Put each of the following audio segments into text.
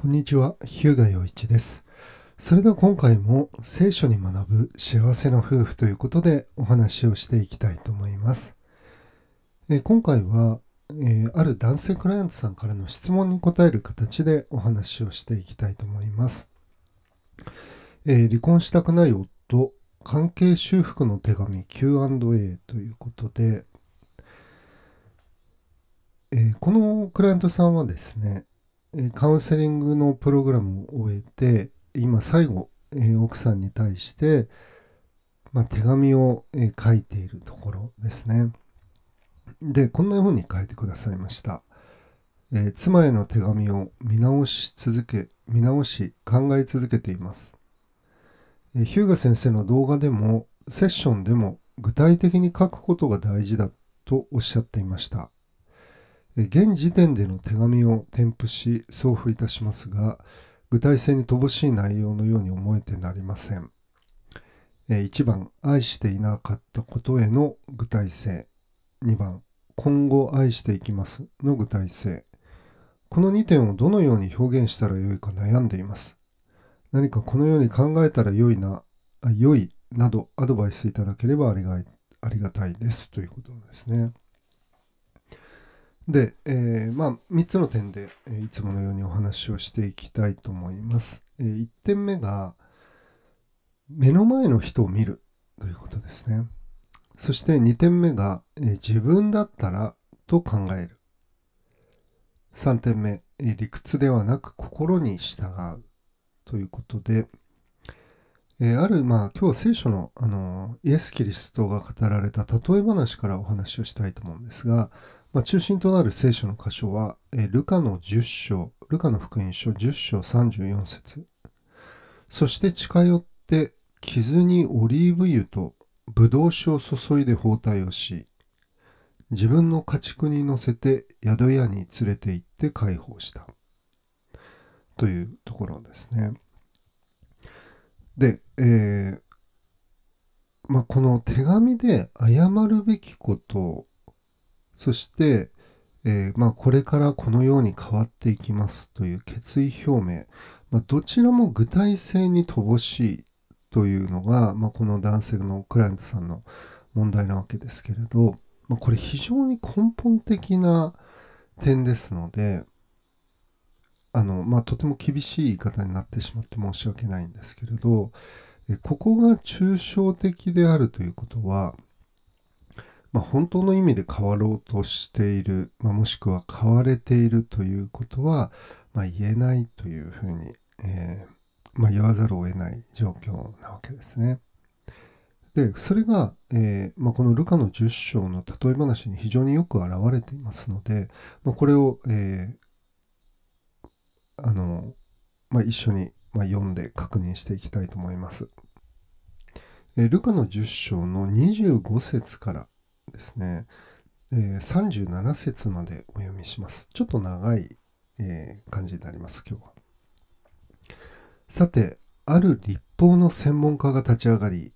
こんにちは、日向洋一です。それでは今回も聖書に学ぶ幸せな夫婦ということでお話をしていきたいと思います。え今回は、えーある男性クライアントさんからの質問に答える形でお話をしていきたいと思います。えー離婚したくない夫、関係修復の手紙 Q&A ということで、えーこのクライアントさんはですね、えカウンセリングのプログラムを終えて、今最後、え奥さんに対して、まあ、手紙を、え書いているところですね。で、こんな風に書いてくださいました。えー妻への手紙を見直し続け、見直し考え続けています。えーヒューガ先生の動画でも、セッションでも具体的に書くことが大事だとおっしゃっていました。現時点での手紙を添付し送付いたしますが具体性に乏しい内容のように思えてなりません。1番愛していなかったことへの具体性。2番今後愛していきます。の具体性。この2点をどのように表現したらよいか悩んでいます。何かこのように考えたら良いな良いなどアドバイスいただければありがありがたいです。ということですね。で、えーまあ、3つの点で、えいつものようにお話をしていきたいと思います。え1点目が、目の前の人を見るということですね。そして2点目が、え自分だったらと考える。3点目、え理屈ではなく心に従うということで、えある、まあ、今日は聖書の、あのイエス・キリストが語られた例え話からお話をしたいと思うんですが、まあ、中心となる聖書の箇所は、えルカの10章、ルカの福音書10章34節そして近寄って傷にオリーブ油とブドウ酒を注いで包帯をし、自分の家畜に乗せて宿屋に連れて行って解放した。というところですね。で、えーまあ、この手紙で謝るべきことそして、えーまあ、これからこのように変わっていきますという決意表明、まあ、どちらも具体性に乏しいというのが、まあ、この男性のクライアントさんの問題なわけですけれど、ま、これ非常に根本的な点ですのであの、ま、とても厳しい言い方になってしまって申し訳ないんですけれどここが抽象的であるということはまあ、本当の意味で変わろうとしている、まあ、もしくは変われているということは、まあ、言えないというふうに、えーま、言わざるを得ない状況なわけですね。で、それが、えーま、このルカの10章の例え話に非常によく表れていますので、ま、これを、えーあの、ま、一緒に、ま、読んで確認していきたいと思います。えルカの10章の25節からですね、えー37節までお読みします。ちょっと長い、えー感じになります、今日は。さて、ある立法の専門家が立ち上がり、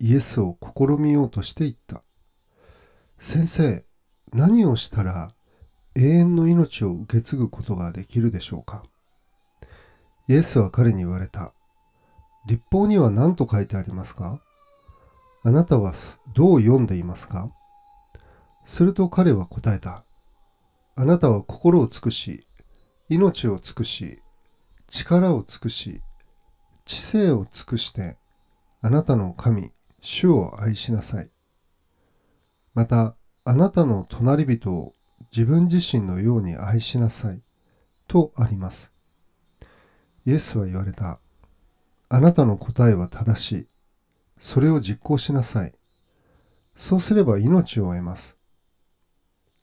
イエスを試みようとして言った。先生、何をしたら永遠の命を受け継ぐことができるでしょうか？イエスは彼に言われた。立法には何と書いてありますか？あなたはどう読んでいますか？すると彼は答えた。あなたは心を尽くし、命を尽くし、力を尽くし、知性を尽くして、あなたの神、主を愛しなさい。また、あなたの隣人を自分自身のように愛しなさい。とあります。イエスは言われた。あなたの答えは正しい。それを実行しなさい。そうすれば命を得ます。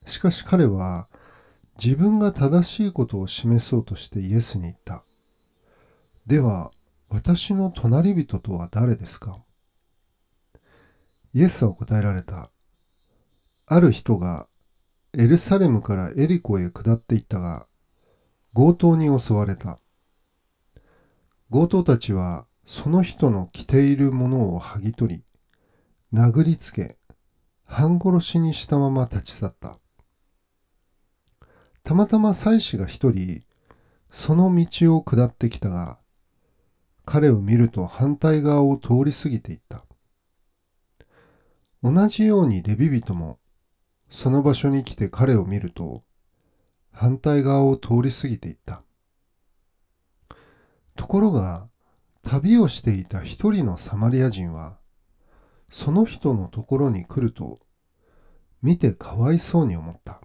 しかし彼は自分が正しいことを示そうとしてイエスに言った。では、私の隣人とは誰ですか？イエスは答えられた。ある人がエルサレムからエリコへ下っていったが、強盗に襲われた。強盗たちはその人の着ているものを剥ぎ取り、殴りつけ、半殺しにしたまま立ち去った。たまたま妻子が一人、その道を下ってきたが、彼を見ると反対側を通り過ぎていった。同じようにレビ人もその場所に来て彼を見ると反対側を通り過ぎていった。ところが旅をしていた一人のサマリア人はその人のところに来ると見てかわいそうに思った。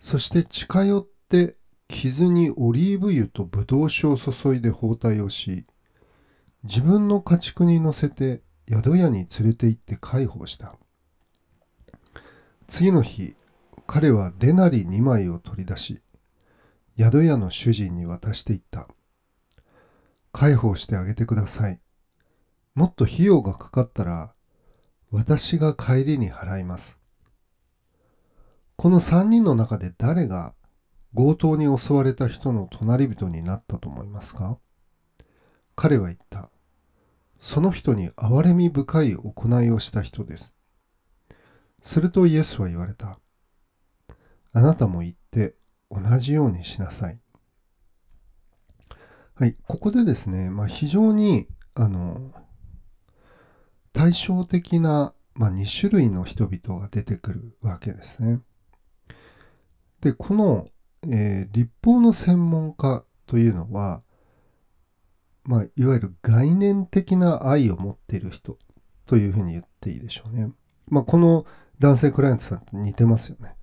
そして近寄って傷にオリーブ油とブドウ酒を注いで包帯をし、自分の家畜に乗せて宿屋に連れて行って介抱した。次の日、彼はデナリ2枚を取り出し、宿屋の主人に渡していった。介抱してあげてください。もっと費用がかかったら、私が帰りに払います。この3人の中で誰が強盗に襲われた人の隣人になったと思いますか？彼は言った。その人に憐れみ深い行いをした人です。するとイエスは言われた。あなたも言って同じようにしなさい。はい、ここでですね、まあ、非常に、あの、対照的な、まあ、2種類の人々が出てくるわけですね。で、このえー、立法の専門家というのは、まあ、いわゆる概念的な愛を持っている人というふうに言っていいでしょうね。まあ、この男性クライアントさんと似てますよね。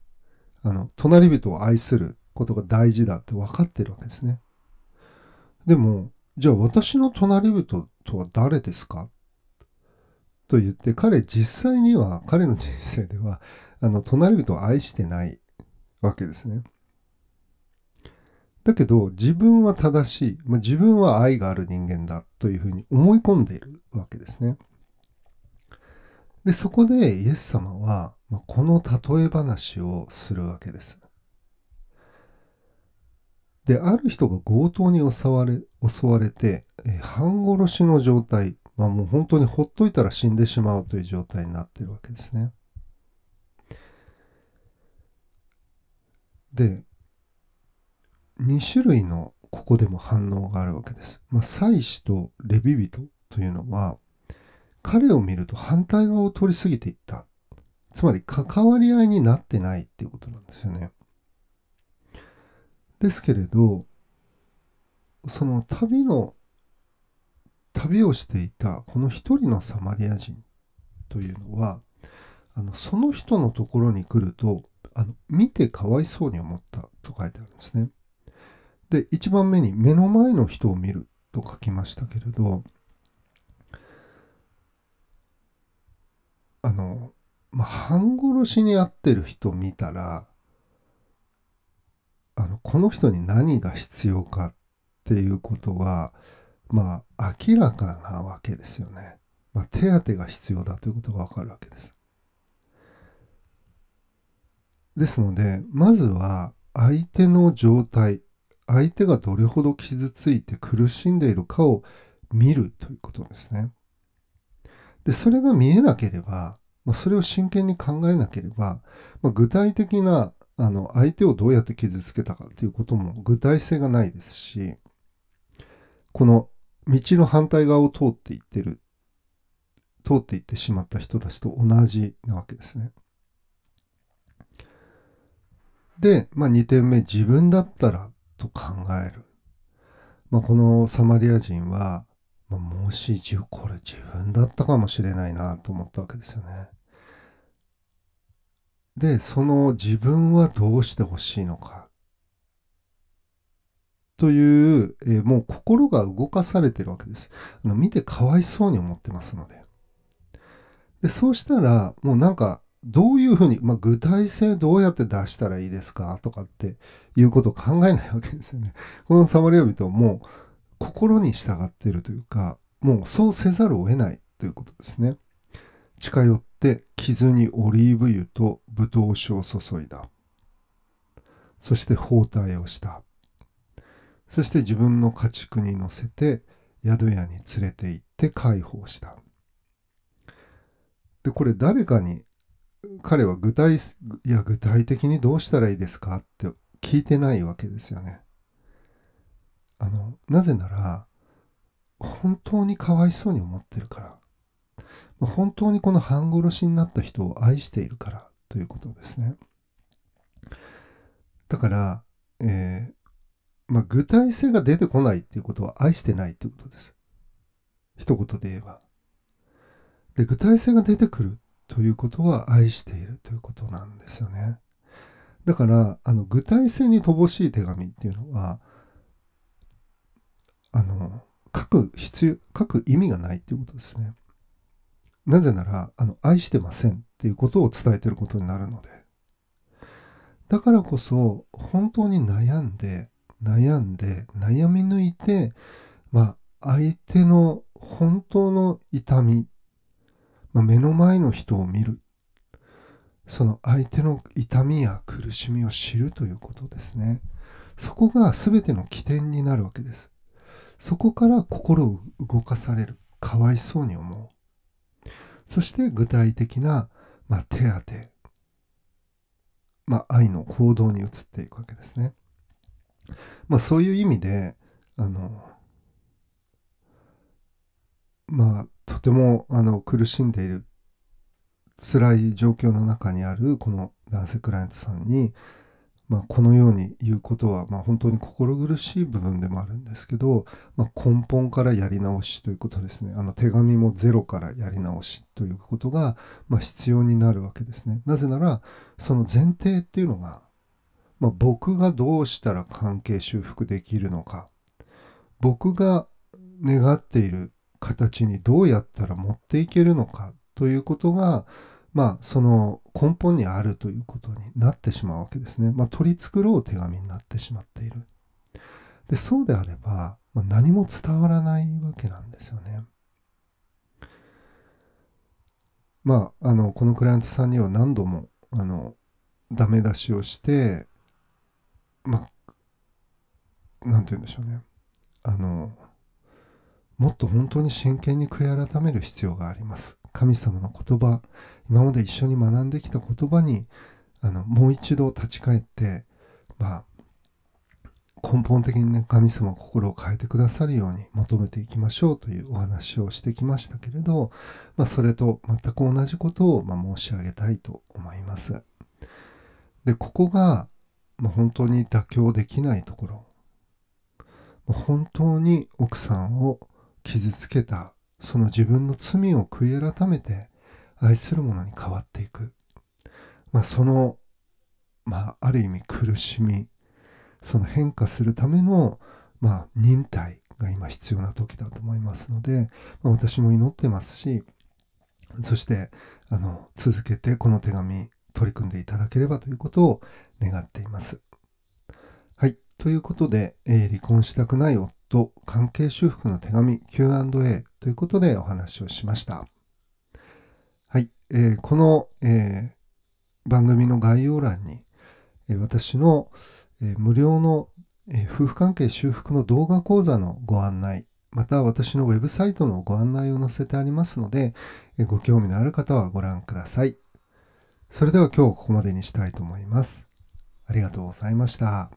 あの、隣人を愛することが大事だって分かってるわけですね。でも、じゃあ私の隣人とは誰ですか？と言って、彼実際には、彼の人生では、あの、隣人を愛してないわけですね。だけど自分は正しい、まあ、自分は愛がある人間だというふうに思い込んでいるわけですね。で、そこでイエス様は、ま、この例え話をするわけです。で、ある人が強盗に襲われ、襲われて、え半殺しの状態、まあもう本当にほっといたら死んでしまうという状態になってるわけですね。で、2種類のここでも反応があるわけです。まあ、祭司とレビ人というのは、彼を見ると反対側を通り過ぎていった。つまり関わり合いになってないっていうことなんですよね。ですけれど、その旅の、旅をしていたこの一人のサマリア人というのは、あのその人のところに来るとあの見てかわいそうに思ったと書いてあるんですね。で、1番目に目の前の人を見ると書きましたけれど、あの、まあ、半殺しに遭ってる人を見たら、あの、この人に何が必要かっていうことは、まあ、明らかなわけですよね。まあ、手当が必要だということがわかるわけです。ですので、まずは相手の状態、相手がどれほど傷ついて苦しんでいるかを見るということですね。で、それが見えなければ、まあ、それを真剣に考えなければ、まあ、具体的なあの相手をどうやって傷つけたかということも具体性がないですし、この道の反対側を通っていってる、通っていってしまった人たちと同じなわけですね。で、まあ、2点目、自分だったらと考える。まあ、このサマリア人は、まあ、もしこれ自分だったかもしれないなと思ったわけですよね。で、その自分はどうしてほしいのか。という、えー、もう心が動かされてるわけです。あの見てかわいそうに思ってますので。で、そうしたら、もうなんか、どういうふうに、まあ、具体性どうやって出したらいいですか？とかっていうことを考えないわけですよね。このサマリア人も心に従っているというか、もうそうせざるを得ないということですね。近寄って傷にオリーブ油とブドウ酒を注いだ。そして包帯をした。そして自分の家畜に乗せて宿屋に連れて行って解放した。で、これ誰かに彼は具体、いや、具体的にどうしたらいいですかって聞いてないわけですよね。あのなぜなら本当にかわいそうに思ってるから。本当にこの半殺しになった人を愛しているからということですね。だから、えー、まあ、具体性が出てこないっていうことは愛してないっていうことです。一言で言えば。で具体性が出てくるということは愛しているということなんですよね。だからあの具体性に乏しい手紙っていうのはあの書く必要書く意味がないっていうことですね。なぜならあの愛してませんっていうことを伝えてることになるので。だからこそ本当に悩んで悩んで悩み抜いてまあ相手の本当の痛み、まあ、目の前の人を見るその相手の痛みや苦しみを知るということですね。そこが全ての起点になるわけです。そこから心を動かされる。かわいそうに思う。そして具体的な、まあ、手当て、まあ、愛の行動に移っていくわけですね。まあ、そういう意味で、あの、まあ、とてもあの苦しんでいる辛い状況の中にあるこの男性クライアントさんに、まあ、このように言うことは、まあ、本当に心苦しい部分でもあるんですけど、まあ、根本からやり直しということですね。あの手紙もゼロからやり直しということが、まあ、必要になるわけですね。なぜならその前提っていうのが、まあ、僕がどうしたら関係修復できるのか。僕が願っている形にどうやったら持っていけるのかということが、まあ、その根本にあるということになってしまうわけですね。まあ、取り繕う手紙になってしまっている。で、そうであれば、まあ、何も伝わらないわけなんですよね。まあ、あの、このクライアントさんには何度も、あの、ダメ出しをして、まあ、なんて言うんでしょうね。あの、もっと本当に真剣に悔い改める必要があります。神様の言葉今まで一緒に学んできた言葉にあのもう一度立ち返ってまあ根本的にね神様心を変えてくださるように求めていきましょうというお話をしてきましたけれど、まあ、それと全く同じことを、ま、申し上げたいと思います。でここが、まあ、本当に妥協できないところ本当に奥さんを傷つけたその自分の罪を悔い改めて愛するものに変わっていく、まあ、その、まあ、ある意味苦しみその変化するための、まあ、忍耐が今必要な時だと思いますので、まあ、私も祈ってますしそしてあの続けてこの手紙取り組んでいただければということを願っています。はい。ということで、えー、離婚したくない夫と関係修復の手紙 Q&A ということでお話をしました。はい。えー、この、えー、番組の概要欄に、えー、私の、え無料の、え夫婦関係修復の動画講座のご案内、また私のウェブサイトのご案内を載せてありますので、えご興味のある方はご覧ください。それでは今日ここまでにしたいと思います。ありがとうございました。